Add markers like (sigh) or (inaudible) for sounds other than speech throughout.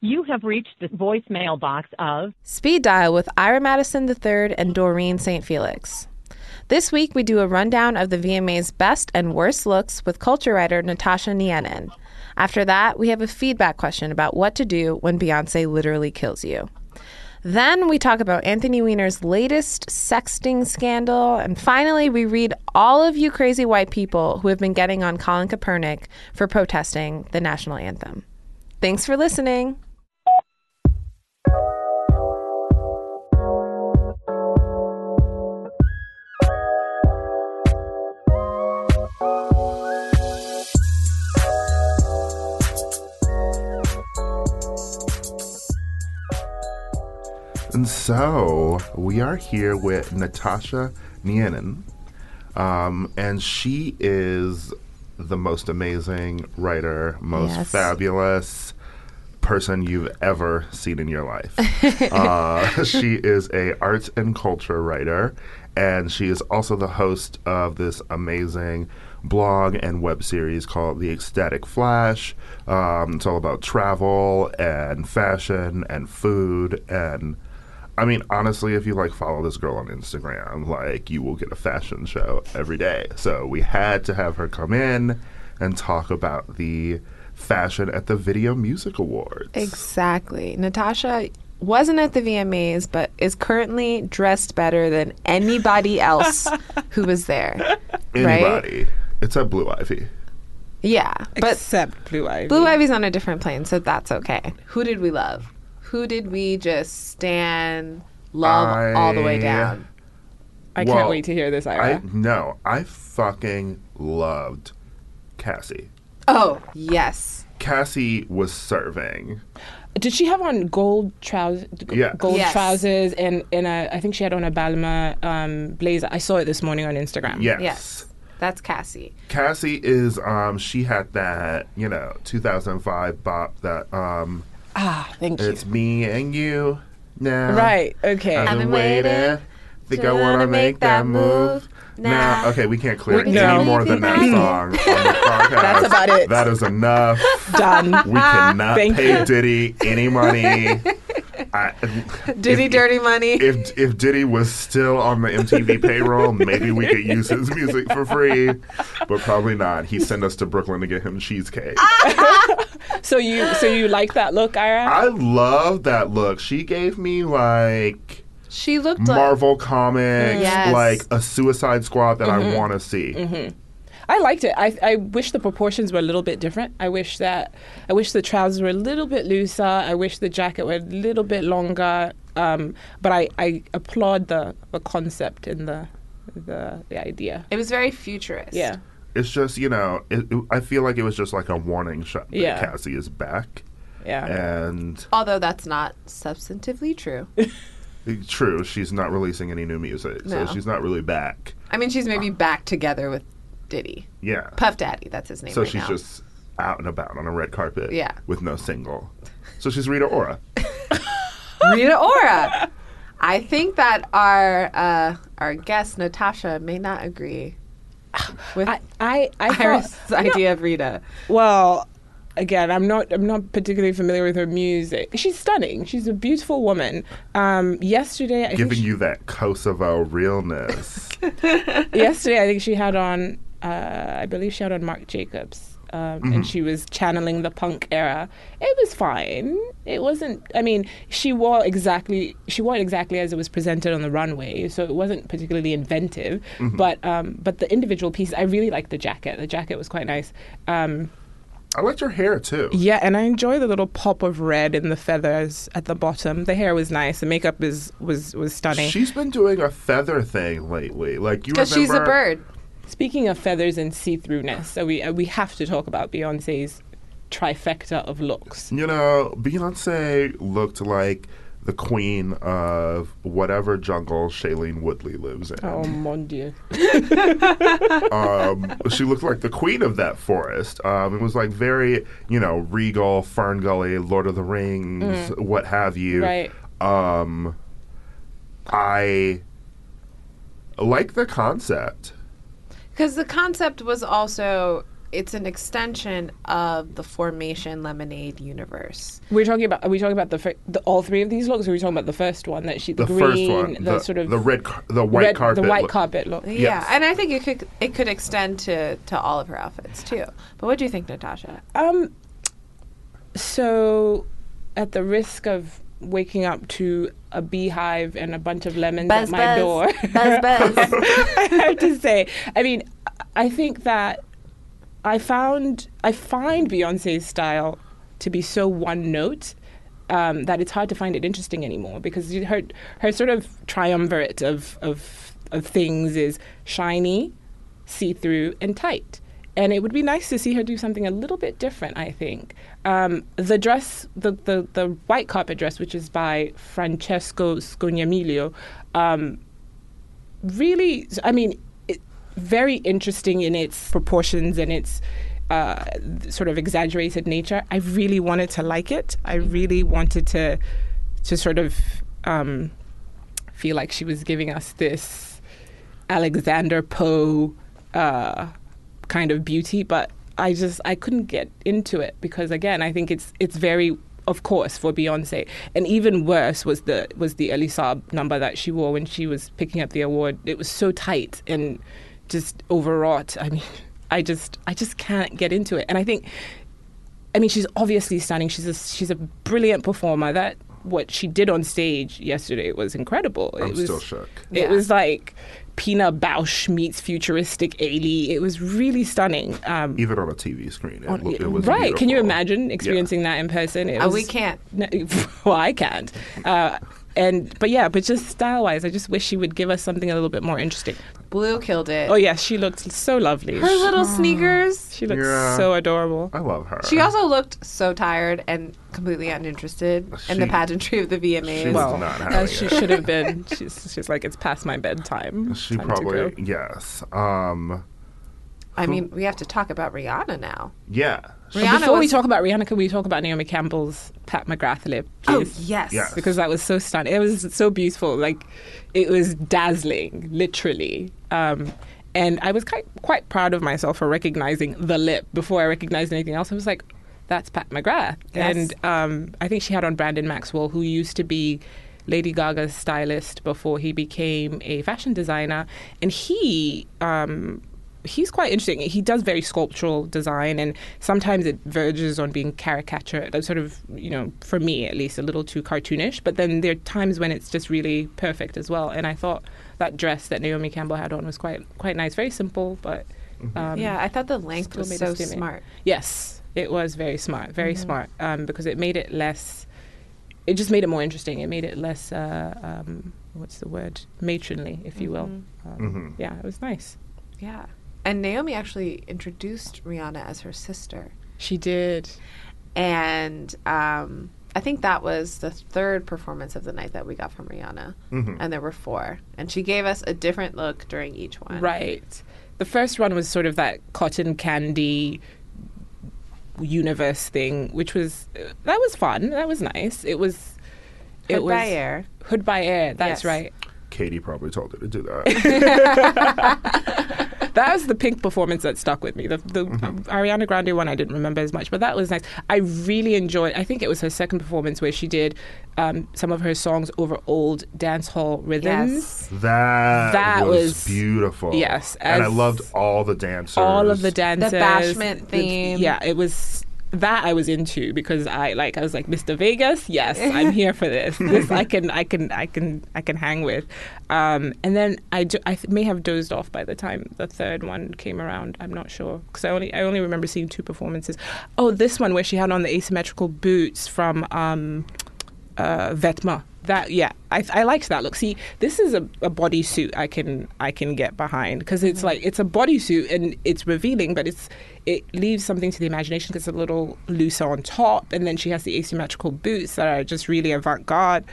You have reached the voicemail box of Speed Dial with Ira Madison III and Doreen St. Felix. This week, we do a rundown of the VMA's best and worst looks with culture writer Natasha Nyanin. After that, we have a feedback question about what to do when Beyonce literally kills you. Then we talk about Anthony Weiner's latest sexting scandal. And finally, we read all of you crazy white people who have been getting on Colin Kaepernick for protesting the national anthem. Thanks for listening. And so we are here with Natasha Nyanin, um, and she is the most amazing writer, most Yes. fabulous person you've ever seen in your life. (laughs) uh, (laughs) she is a arts and culture writer, and she is also the host of this amazing blog and web series called The Ecstatic Flash. Um, it's all about travel and fashion and food and I mean, honestly, if you like follow this girl on Instagram, like you will get a fashion show every day. So we had to have her come in and talk about the fashion at the Video Music Awards. Exactly. Natasha wasn't at the VMAs, but is currently dressed better than anybody else (laughs) who was there. Right? Anybody? It's a Blue Ivy. Yeah. But Except Blue Ivy. Blue Ivy's on a different plane, so that's okay. Who did we love? Who did we just stand, love all the way down? I can't wait to hear this, I no, I fucking loved Cassie. Oh, yes. Cassie was serving. Did she have on gold trousers? Yeah. Gold Yes. trousers and and a, I think she had on a Balmain um, blazer. I saw it this morning on Instagram. Yes. Yes. That's Cassie. Cassie is um she had that, you know, 2005 bop that um Ah, thank you. It's me and you now. Right. Okay. I've I've been been waiting. waiting Think to I want to make that move. now. Now, okay, we can't clear We- any no. more than that song on the (laughs) podcast. That's about it. That is enough. Done. We cannot Thank pay you. Diddy any money. (laughs) I, Diddy if- Dirty Money. If if Diddy was still on the MTV payroll, maybe we could use his music for free, but probably not. He sent us to Brooklyn to get him cheesecake. so you so you like that look, Ira? I love that look. She gave me like she looked like Marvel comics, Yes. like a Suicide Squad that Mm-hmm. I want to see. I liked it. I, I wish the proportions were a little bit different. I wish that I wish the trousers were a little bit looser. I wish the jacket were a little bit longer. Um, but I, I applaud the, the concept and the the the idea. It was very futurist. Yeah. It's just you know, it, it- I feel like it was just like a warning shot that Yeah. Cassie is back, Yeah. and Although that's not substantively true. (laughs) true, she's not releasing any new music, No. so she's not really back. I mean, she's maybe back together with Diddy. Yeah, Puff Daddy, that's his name so right she's now. just out and about on a red carpet, Yeah. with no single. So she's Rita Ora. (laughs) Rita Ora. I think that our uh, our guest Natasha may not agree with I I, I thought, Ira's idea of Rita. well, again, I'm not I'm not particularly familiar with her music. She's stunning. She's a beautiful woman. Um, yesterday, I think giving she- you that Kosovo realness. (laughs) yesterday I think she had on uh, I believe she had on Marc Jacobs. Um, And she was channeling the punk era. It was fine. It wasn't. I mean, she wore exactly. She wore it exactly as it was presented on the runway, so it wasn't particularly inventive. But um, but the individual pieces, I really liked the jacket. The jacket was quite nice. Um, I liked her hair too. yeah, and I enjoy the little pop of red in the feathers at the bottom. The hair was nice. The makeup is was was stunning. She's been doing a feather thing lately. Like you Because she's a bird. Speaking of feathers and see-throughness, so we uh, we have to talk about Beyonce's trifecta of looks. You know, Beyonce looked like the queen of whatever jungle Shailene Woodley lives in. Oh mon dieu! (laughs) Um, she looked like the queen of that forest. Um, it was like very, you know, regal, Fern Gully, Lord of the Rings, what have you. Right. Um, I like the concept. Because the concept was also it's an extension of the formation lemonade universe. We're talking about. Are we talking about the, fir- the all three of these looks? Or are we talking about the first one that she the, The green, first one, the, the, sort of the red, car- the white red- carpet, the white look. carpet look. Yeah, Yes. and I think it could it could extend to to all of her outfits too. But what do you think, Natasha? Um, so, at the risk of waking up to a beehive and a bunch of lemons Buzz, at my buzz. door, Buzz, buzz. (laughs) I have to say, I mean, I think that I found I find Beyonce's style to be so one note. Um, that it's hard to find it interesting anymore because her her sort of triumvirate of of of things is shiny, see through, and tight. And it would be nice to see her do something a little bit different. I think um, the dress, the, the the white carpet dress, which is by Francesco Scognamiglio, um, really, I mean, it, very interesting in its proportions and its uh, sort of exaggerated nature. I really wanted to like it. I really wanted to to sort of um, feel like she was giving us this Alexander Poe uh, kind of beauty, but I just I couldn't get into it because again I think it's it's very of course for Beyonce and even worse was the was the Elie Saab number that she wore when she was picking up the award. It was so tight and just overwrought. I mean, (laughs) I just I just can't get into it, and I think I mean, she's obviously stunning. She's a, she's a brilliant performer. That what she did on stage yesterday was incredible. I'm it was, still shook. It Yeah. was like Pina Bausch meets futuristic Ailey. It was really stunning. Um, Even on a TV screen, it, on- w- it was right? Can you imagine experiencing that in person? It was, we can't. (laughs) No, well, I can't. Uh, and but yeah, but just style wise, I just wish she would give us something a little bit more interesting. Blue killed it. Oh yes, she looked so lovely. Her little sneakers. She looked Yeah. so adorable. I love her. She also looked so tired and completely uninterested in the She- pageantry of the VMAs. she was well, not having as she it. should have been. (laughs) She's, she's like, it's past my bedtime. She Time to probably go." yes. Um, I mean, we have to talk about Rihanna now. yeah. But Rihanna before we talk about Rihanna, can we talk about Naomi Campbell's Pat McGrath lip? Oh yes. Yes. because that was so stunning. It was so beautiful. Like it was dazzling, literally. Um, and I was quite quite proud of myself for recognizing the lip before I recognized anything else. I was like, "That's Pat McGrath." Yes. And um, I think she had on Brandon Maxwell, who used to be Lady Gaga's stylist before he became a fashion designer, and he. Um, He's quite interesting. He does very sculptural design, and sometimes it verges on being caricature, uh, sort of, you know, for me at least, a little too cartoonish. But then there are times when it's just really perfect as well. And I thought that dress that Naomi Campbell had on was quite quite nice, very simple, but um, yeah, I thought the length was made so smart. Yes, it was very smart, very Mm-hmm. smart, um, because it made it less. It just made it more interesting. It made it less. Uh, um, what's the word? Matronly, if you will. Mm-hmm. Um, Mhm. Yeah, it was nice. Yeah. And Naomi actually introduced Rihanna as her sister. She did. And um, I think that was the third performance of the night that we got from Rihanna. Mhm. And there were four. And she gave us a different look during each one. Right. The first one was sort of that cotton candy universe thing, which was that was fun. That was nice. It was. It Hood was by Air. Hood by air. That's Yes. right. Katie probably told her to do that. (laughs) (laughs) (laughs) That was the pink performance that stuck with me. The, the Ariana Grande one I didn't remember as much, but that was nice. I really enjoyed. I think it was her second performance where she did um, some of her songs over old dance hall rhythms. Yes. That, That was, was- beautiful. yes, and I loved all the dancers. all of the dancers. The bashment the- theme. yeah, it was that I was into because I like I was like Mr. Vegas. Yes, I'm here for this. (laughs) This I can I can I can I can hang with. Um, and then I, do, I may have dozed off by the time the third one came around. I'm not sure because I only I only remember seeing two performances. Oh, this one where she had on the asymmetrical boots from um, uh, Vetements. That yeah, I I liked that look. See, this is a, a bodysuit I can I can get behind because it's mm-hmm. like it's a bodysuit and it's revealing, but it's it leaves something to the imagination because it's a little looser on top, and then she has the asymmetrical boots that are just really avant garde.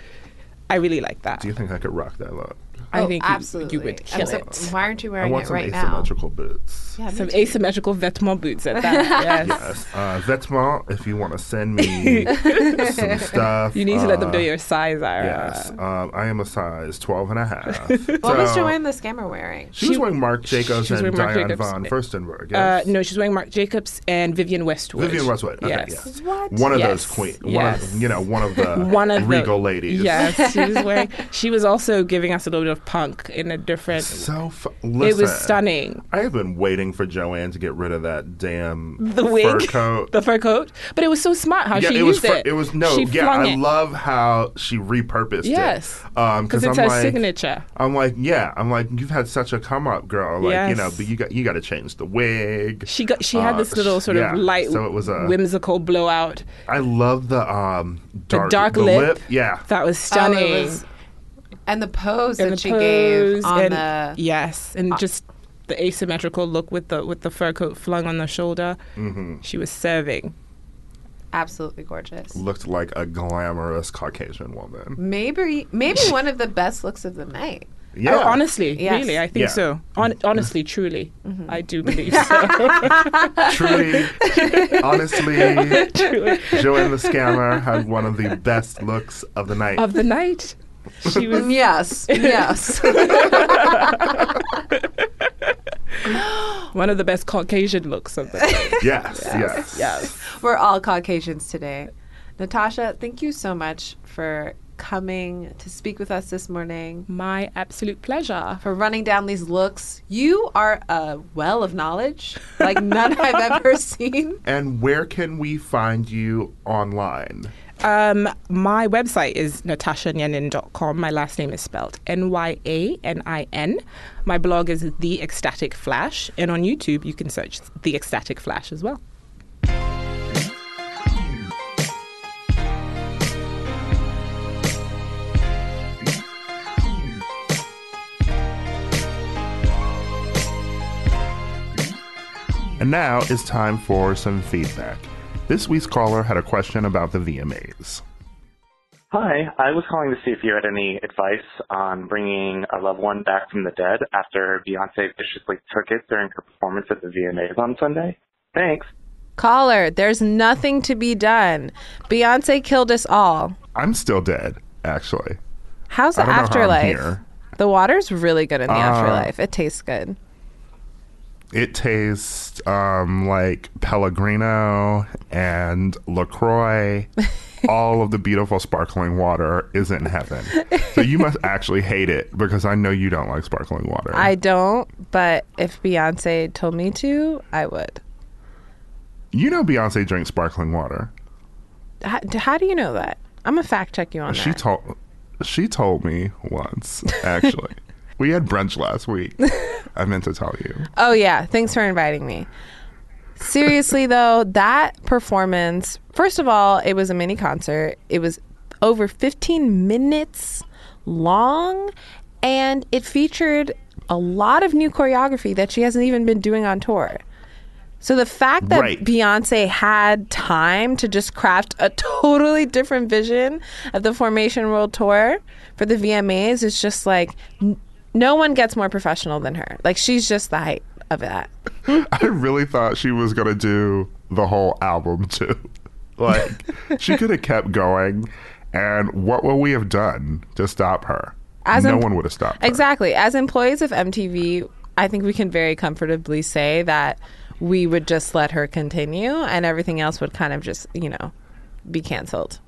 I really like that. Do you think I could rock that look? I Oh, think you- absolutely. you would kill And so- it. Why aren't you I wearing want it some right now? asymmetrical boots. Yeah, Some asymmetrical vêtements boots at that. (laughs) yes. Yes, uh, Vetements. If you want to send me (laughs) some stuff, You need to let them uh, know your size, Ira. Yes, um, I am a size 12 and a half. (laughs) What was So, Joanne the scammer wearing? She was wearing Marc Jacobs and wearing Marc Diane Jacobs. von Furstenberg. Uh, Yes? no, she's wearing Marc Jacobs and Vivienne Westwood. Vivienne Westwood. Okay, yes. yes. What? One of Yes. those queen. One Yes. of, you know, one of the One of regal the, ladies. Yes, she was wearing. She was also giving us a little bit of punk in a different. So fu- it was stunning. I have been waiting for Joanne to get rid of that damn The wig, fur coat. (laughs) the fur coat, but it was so smart how yeah, she it was. used it. it was no. She yeah, flung I it. love how she repurposed Yes. it. Um, because because it's I'm her like, signature. I'm like, yeah, I'm like, you've had such a come up, girl. Like, you know, but you got you got to change the wig. She got. She had Uh, this little sort yeah, of light, so it was a- whimsical blowout. I love the um dark, dark lip. Yeah, That was Oh, stunning. it was- and the pose and that the she pose gave on and the Uh, yes, and just the asymmetrical look with the with the fur coat flung on the shoulder. Mm-hmm. She was serving. absolutely gorgeous. looked like a glamorous Caucasian woman. Maybe maybe (laughs) one of the best looks of the night. Yeah, Oh, honestly, Yes. really, I think Yeah. so. Hon- honestly, truly, Mm-hmm. I do believe (laughs) so. truly, (laughs) honestly, truly. Joanne the Scammer had one of the best looks of the night. Of the night, she (laughs) was. Yes, yes. (laughs) One of the best Caucasian looks of the night. (laughs) yes, yes, yes. We're all Caucasians today. Natasha, thank you so much for coming to speak with us this morning, My absolute pleasure. for running down these looks. You are a well of knowledge like none I've ever seen. And where can we find you online? Um, my website is natashanyanin.com. My last name is spelled N Y A N I N. My blog is The Ecstatic Flash. And on YouTube, you can search The Ecstatic Flash as well. And now it's time for some feedback. This week's caller had a question about the VMAs. Hi, I was calling to see if you had any advice on bringing a loved one back from the dead after Beyonce viciously took it during her performance at the VMAs on Sunday. Thanks. Caller, there's nothing to be done. Beyonce killed us all. I'm still dead, actually. How's the I how afterlife? The water's really good in the Uh, afterlife. It tastes good. It tastes um, like Pellegrino and LaCroix. (laughs) All of the beautiful sparkling water is in heaven. So you must (laughs) actually hate it because I know you don't like sparkling water. I don't, but if Beyonce told me to, I would. you know Beyonce drinks sparkling water. How, how do you know that? I'm gonna fact check you on She that. told she told me once, actually. (laughs) we had brunch last week. (laughs) I meant to tell you. oh yeah, thanks for inviting me. Seriously though, that performance, first of all, it was a mini concert. It was over 15 minutes long and it featured a lot of new choreography that she hasn't even been doing on tour. So the fact that Right. Beyonce had time to just craft a (laughs) totally different vision of the Formation World Tour for the VMAs is just like no one gets more professional than her. Like she's just the height of that. (laughs) I really thought she was gonna do the whole album too. (laughs) Like she could have kept going, and what would we have done to stop her? As no em- one would have stopped her. Exactly. As employees of MTV, I think we can very comfortably say that we would just let her continue and everything else would kind of just, you know, be canceled.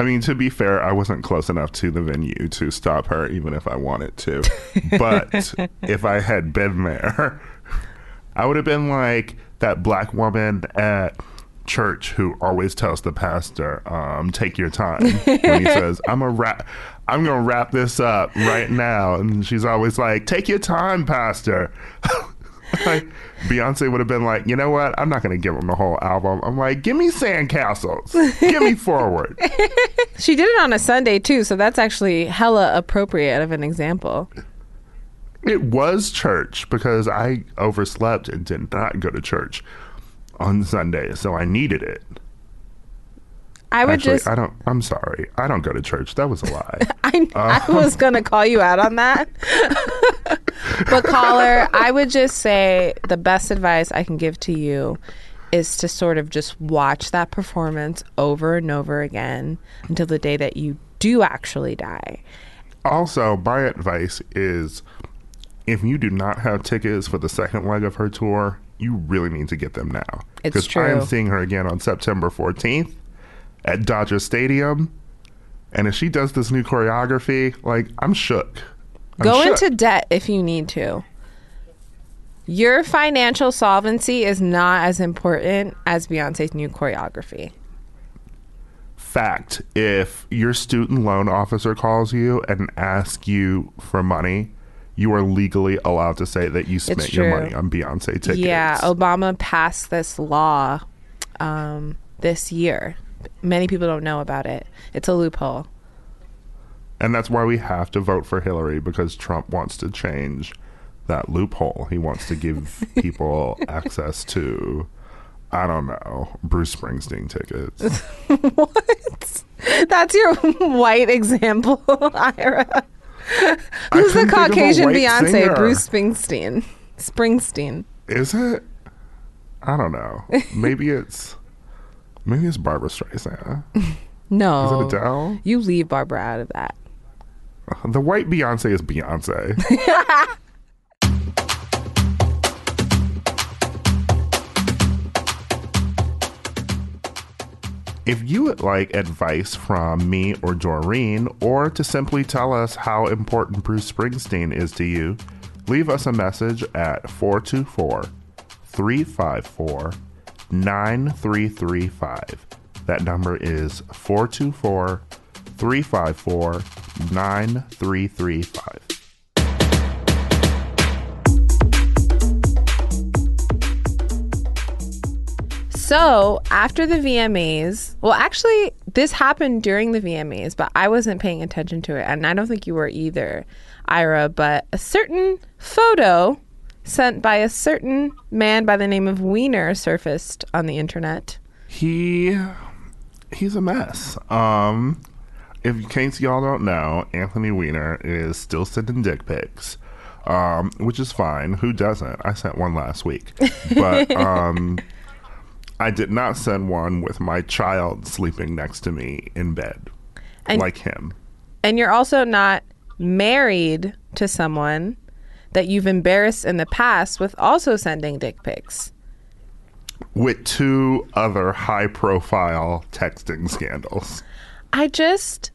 I mean, to be fair, I wasn't close enough to the venue to stop her, even if I wanted to. But (laughs) if I had been there, I would have been like that black woman at church who always tells the pastor, um, "Take your time." when he says, (laughs) "I'm a wrap, I'm gonna wrap this up right now," and she's always like, "Take your time, pastor." (laughs) (laughs) like Beyonce would have been like, you know what? I'm not gonna give him the whole album. I'm like, give me sandcastles, give me (laughs) forward. (laughs) She did it on a Sunday too, so that's actually hella appropriate of an example. It was church because I overslept and did not go to church on Sunday, so I needed it. I would Actually, just I don't. I'm sorry. I don't go to church. That was a lie. I, I Um, was going to call you out on that. But, caller, I would just say the best advice I can give to you is to sort of just watch that performance over and over again until the day that you do actually die. also, my advice is, if you do not have tickets for the second leg of her tour, you really need to get them now. It's true. I am seeing her again on September 14th at Dodger Stadium, and if she does this new choreography, like I'm shook. I'm Go shook. into debt if you need to. Your financial solvency is not as important as Beyonce's new choreography. fact if your student loan officer calls you and asks you for money you are legally allowed to say that you spent your money on beyonce tickets Yeah, Obama passed this law um, this year. Many people don't know about it. It's a loophole. And that's why we have to vote for hillary because trump wants to change that loophole he wants to give (laughs) people access to i don't know bruce springsteen tickets (laughs) what? That's your white example, (laughs) Ira. Who's the couldn't think of a Caucasian Beyonce? singer. Bruce Springsteen. Springsteen. is it i don't know maybe it's maybe it's barbra streisand No. is it adele You leave Barbra out of that. The white Beyonce is Beyonce. (laughs) if you would like advice from me or Doreen, or to simply tell us how important Bruce Springsteen is to you, leave us a message at 424 354 9335. That number is 424 354 9335. So after the VMAs, well, actually, this happened during the VMAs, but I wasn't paying attention to it, and I don't think you were either, Ira. But a certain photo sent by a certain man by the name of Weiner surfaced on the internet. He he's a mess. Um if in case y'all don't know, Anthony Weiner is still sending dick pics. Um, which is fine. Who doesn't? I sent one last week. But (laughs) um I did not send one with my child sleeping next to me in bed. And- like him. And you're also not married to someone that you've embarrassed in the past with also sending dick pics. With two other high profile texting scandals. I just.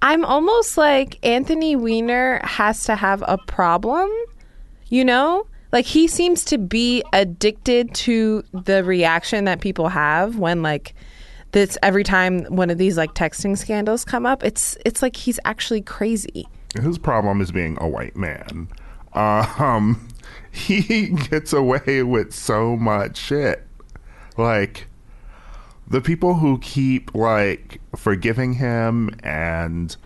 I'm almost like Anthony Weiner has to have a problem, you know? Like he seems to be addicted to the reaction that people have when like this every time one of these like texting scandals come up, it's it's like he's actually crazy. his problem is being a white man. Um, (laughs) he gets away with so much shit. Like the people who keep like forgiving him and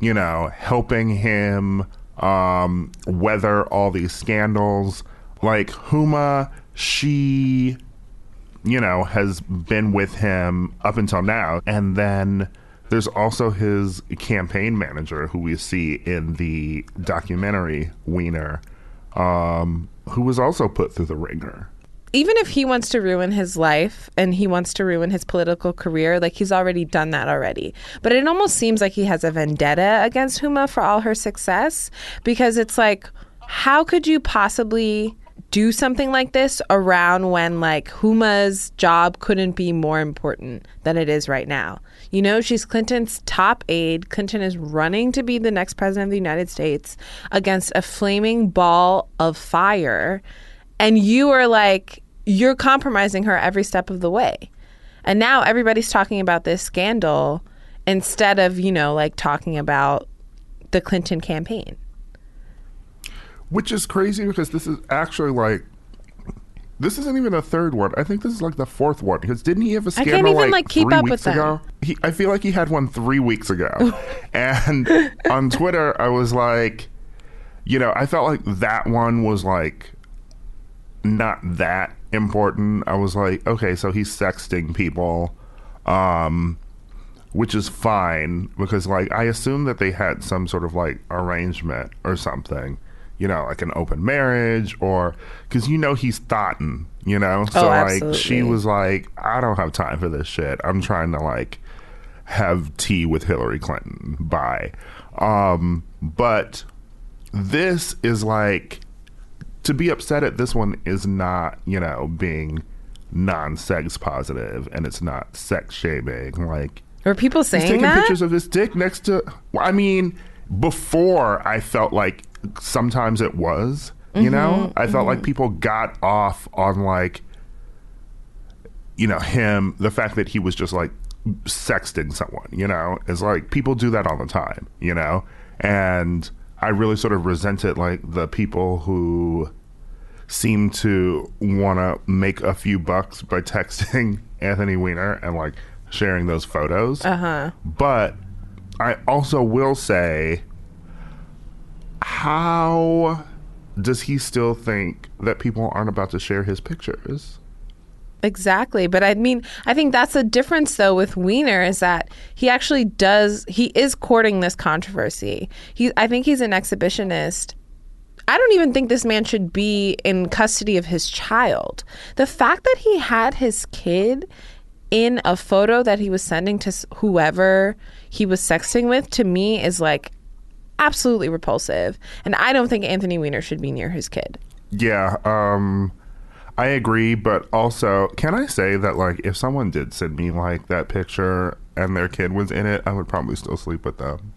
you know helping him um, weather all these scandals. Like Huma, she you know, has been with him up until now. And then there's also his campaign manager, who we see in the documentary Weiner, um, who was also put through the ringer. Even if he wants to ruin his life and he wants to ruin his political career, like he's already done that already. But it almost seems like he has a vendetta against Huma for all her success because it's like, how could you possibly do something like this around when like Huma's job couldn't be more important than it is right now? You know, she's Clinton's top aide. Clinton is running to be the next president of the United States against a flaming ball of fire and you are like you're compromising her every step of the way and now everybody's talking about this scandal instead of you know like talking about the clinton campaign Which is crazy because this is actually like. This isn't even a third one. I think this is like the fourth one. Because didn't he have a scandal I can't even, like, like, keep up with them. ago? He, I feel like he had one three weeks ago. (laughs) and on Twitter, I was like, you know, I felt like that one was like not that important. I was like, okay, so he's sexting people Um, which is fine because like I assume that they had some sort of like arrangement or something, you know, like an open marriage or because you know he's thoughtin, you know, so like she was like, I don't have time for this shit. I'm trying to like have tea with Hillary Clinton. Bye. Um, but this is like to be upset at this one is not, you know, being non-sex positive and it's not sex shaming. Like Were people he's taking that? pictures of his dick next to. Well, I mean, before I felt like sometimes it was. You know, Mm-hmm, I felt like people got off on like, you know, him. The fact that he was just like sexting someone. You know, is like people do that all the time. You know, and I really sort of resented like the people who seem to want to make a few bucks by texting (laughs) Anthony Weiner and like sharing those photos. Uh huh. But I also will say, how does he still think that people aren't about to share his pictures? Exactly. But I mean, I think that's the difference though with Weiner is that he actually does he is courting this controversy. He I think he's an exhibitionist. I don't even think this man should be in custody of his child. The fact that he had his kid in a photo that he was sending to whoever he was sexting with to me is like absolutely repulsive. And I don't think Anthony Weiner should be near his kid. Yeah, um I agree, but also can I say that like if someone did send me like that picture and their kid was in it, I would probably still sleep with them.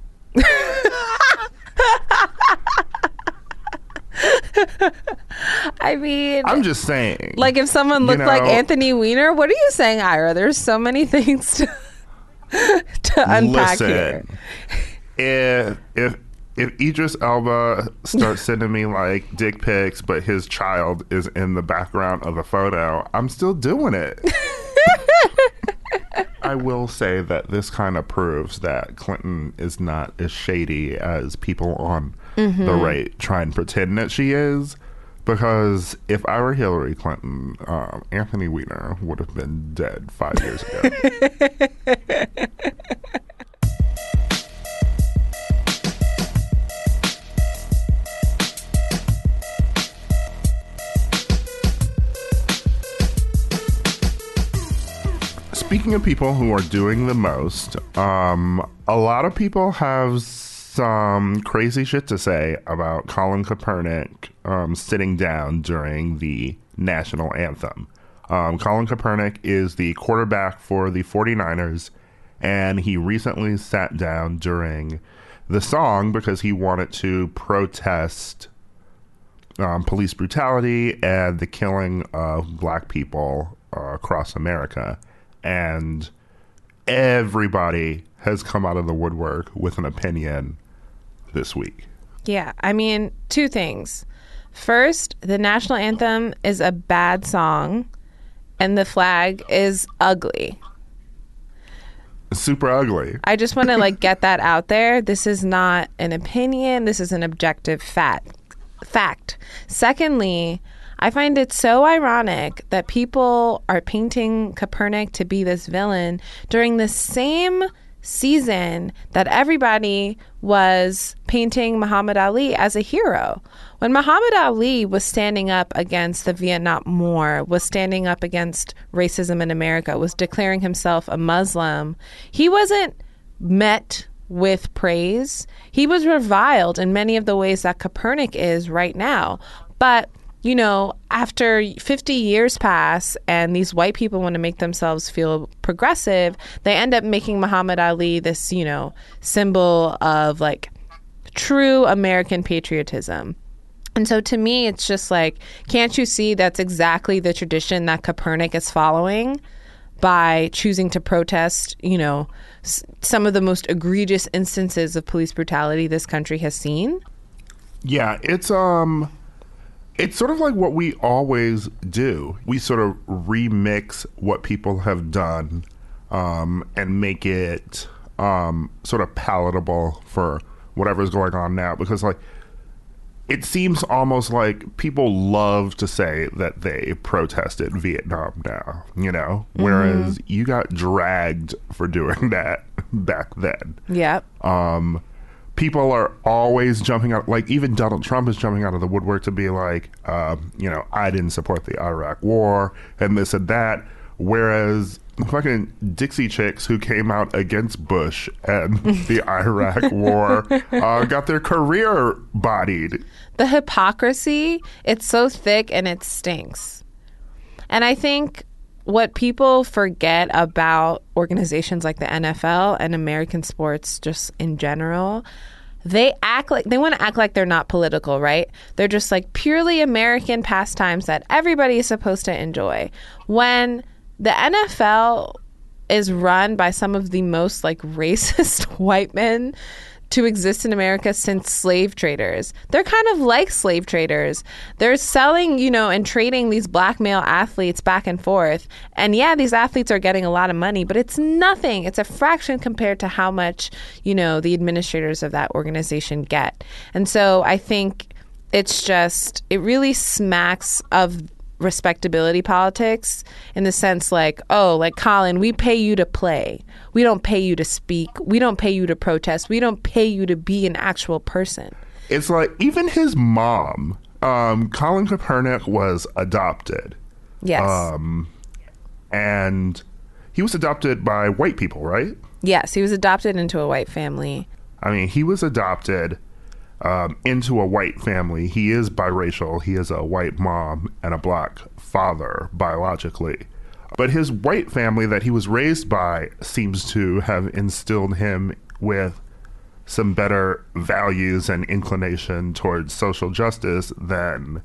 I mean, I'm just saying. Like if someone You looked like Anthony Weiner, what are you saying, Ira? There's so many (laughs) things to to unpack here. Listen, if if if Idris Elba starts sending me like dick pics, but his child is in the background of the photo, I'm still doing it. (laughs) I will say that this kind of proves that Clinton is not as shady as people on the right try and pretend that she is. Because if I were Hillary Clinton, um, Anthony Weiner would have been dead five years ago. (laughs) Speaking of people who are doing the most, um, a lot of people have some crazy shit to say about Colin Kaepernick um, sitting down during the national anthem. Um, Colin Kaepernick is the quarterback for the 49ers, and he recently sat down during the song because he wanted to protest um, police brutality and the killing of black people uh, across America. And everybody has come out of the woodwork with an opinion this week. Yeah, I mean, two things. First, the national anthem is a bad song, and the flag is ugly. Super ugly. I just want to like (laughs) get that out there. This is not an opinion. This is an objective fact. Fact. Secondly, I find it so ironic that people are painting Kaepernick to be this villain during the same season that everybody was painting Muhammad Ali as a hero. When Muhammad Ali was standing up against the Vietnam War, was standing up against racism in America, was declaring himself a Muslim, he wasn't met with praise. He was reviled in many of the ways that Kaepernick is right now. But you know, after 50 years pass and these white people want to make themselves feel progressive, they end up making Muhammad Ali this, you know, symbol of like true American patriotism. And so to me, it's just like, can't you see that's exactly the tradition that Kaepernick is following by choosing to protest, you know, s- some of the most egregious instances of police brutality this country has seen? Yeah, it's um it's sort of like what we always do. We sort of remix what people have done um, and make it um, sort of palatable for whatever's going on now. Because, like, it seems almost like people love to say that they protested Vietnam now, you know, whereas you got dragged for doing (laughs) that back then. Yep. Um, people are always jumping out, like even Donald Trump is jumping out of the woodwork to be like, um, you know, I didn't support the Iraq War and this and that, whereas fucking Dixie chicks who came out against Bush and (laughs) the Iraq War uh, got their career bodied. the hypocrisy it's so thick and it stinks and i think what people forget about organizations like the nfl and american sports just in general they act like they want to act like they're not political right? They're just like purely american pastimes that everybody is supposed to enjoy. When the nfl is run by some of the most like (laughs) racist white men to exist in America since slave traders. They're kind of like slave traders. They're selling, you know, and trading these black male athletes back and forth. And yeah, these athletes are getting a lot of money, but it's nothing. It's a fraction compared to how much, you know, the administrators of that organization get. And so I think it's just, it really smacks of respectability politics in the sense like, oh, like Colin, we pay you to play. We don't pay you to speak. We don't pay you to protest. We don't pay you to be an actual person. It's like even his mom, um, Colin Kaepernick, was adopted. Yes. Um, and he was adopted by white people, right? yes, he was adopted into a white family. I mean, he was adopted um, into a white family. He is biracial. He is a white mom and a black father biologically. But his white family that he was raised by seems to have instilled him with some better values and inclination towards social justice than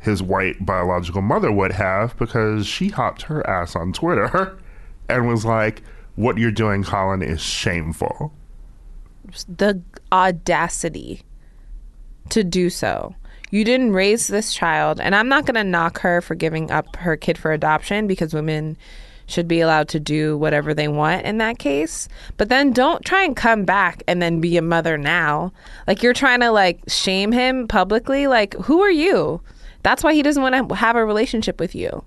his white biological mother would have because she hopped her ass on Twitter (laughs) and was like, What you're doing, Colin, is shameful. The audacity to do so. You didn't raise this child, and I'm not going to knock her for giving up her kid for adoption because women should be allowed to do whatever they want in that case. But then don't try and come back and then be a mother now. Like you're trying to like shame him publicly. Like who are you? That's why he doesn't want to have a relationship with you.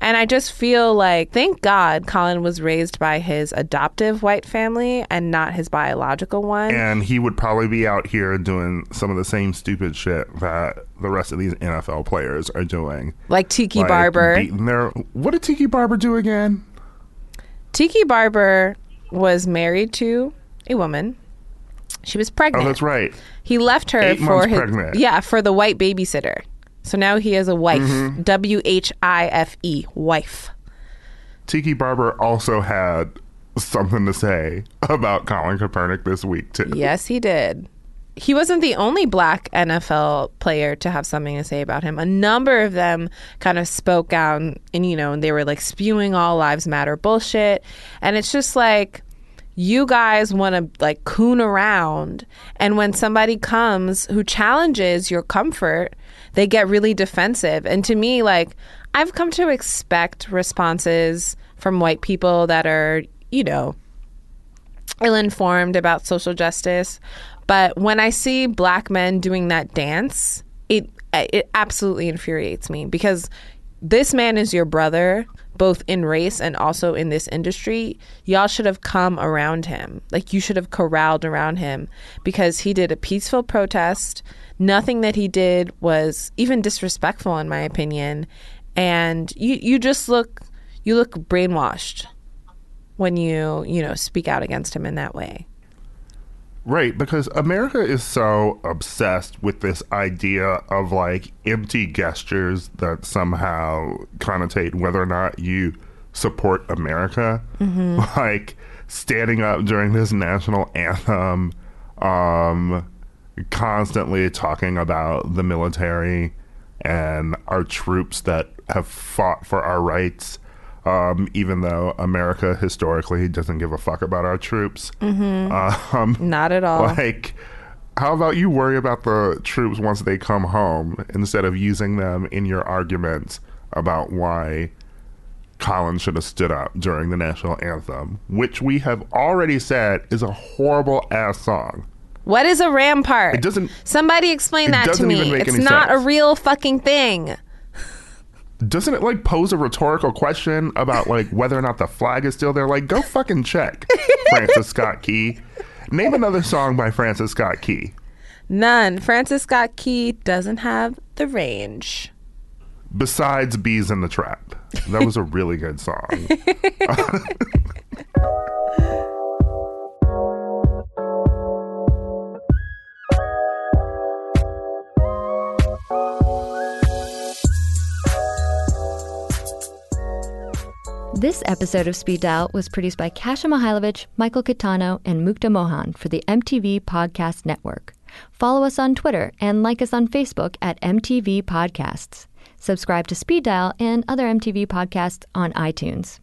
And I just feel like, thank God Colin was raised by his adoptive white family and not his biological one. and he would probably be out here doing some of the same stupid shit that the rest of these NFL players are doing. like Tiki Like, Barber. beating their what did Tiki Barber do again? Tiki Barber was married to a woman. She was oh, pregnant. Oh, that's right. He left her Eight for his pregnant. yeah for the white babysitter. So now he has a wife. Mm-hmm. W H I F E wife. Tiki Barber also had something to say about Colin Kaepernick this week too. Yes, he did. He wasn't the only black NFL player to have something to say about him. A number of them kind of spoke out and, and you know, they were like spewing all lives matter bullshit. And it's just like you guys want to like coon around and when somebody comes who challenges your comfort, they get really defensive. And to me like I've come to expect responses from white people that are, you know, ill informed about social justice. But when I see black men doing that dance, it it absolutely infuriates me because this man is your brother, both in race and also in this industry. Y'all should have come around him. Like you should have corralled around him because he did a peaceful protest. Nothing that he did was even disrespectful in my opinion. And you you just look you look brainwashed when you you know speak out against him in that way Right, because America is so obsessed with this idea of like empty gestures that somehow connotate whether or not you support America. (laughs) Like standing up during this national anthem, um, constantly talking about the military and our troops that have fought for our rights. Um, even though America historically doesn't give a fuck about our troops. Um, not at all like, how about you worry about the troops once they come home instead of using them in your arguments about why Colin should have stood up during the national anthem, which we have already said is a horrible ass song. What is a rampart? It doesn't- Somebody explain that to me. it's not sense. a real fucking thing. Doesn't it like pose a rhetorical question about like whether or not the flag is still there? Like, go fucking check. (laughs) Francis Scott Key. Name another song by Francis Scott Key. None. Francis Scott Key doesn't have the range. Besides Beez in the Trap. That was a really good song. (laughs) (laughs) This episode of Speed Dial was produced by Kasia Mihailovich, Michael Kitano, and Mukta Mohan for the MTV Podcast Network. Follow us on Twitter and like us on Facebook at MTV Podcasts. Subscribe to Speed Dial and other MTV podcasts on iTunes.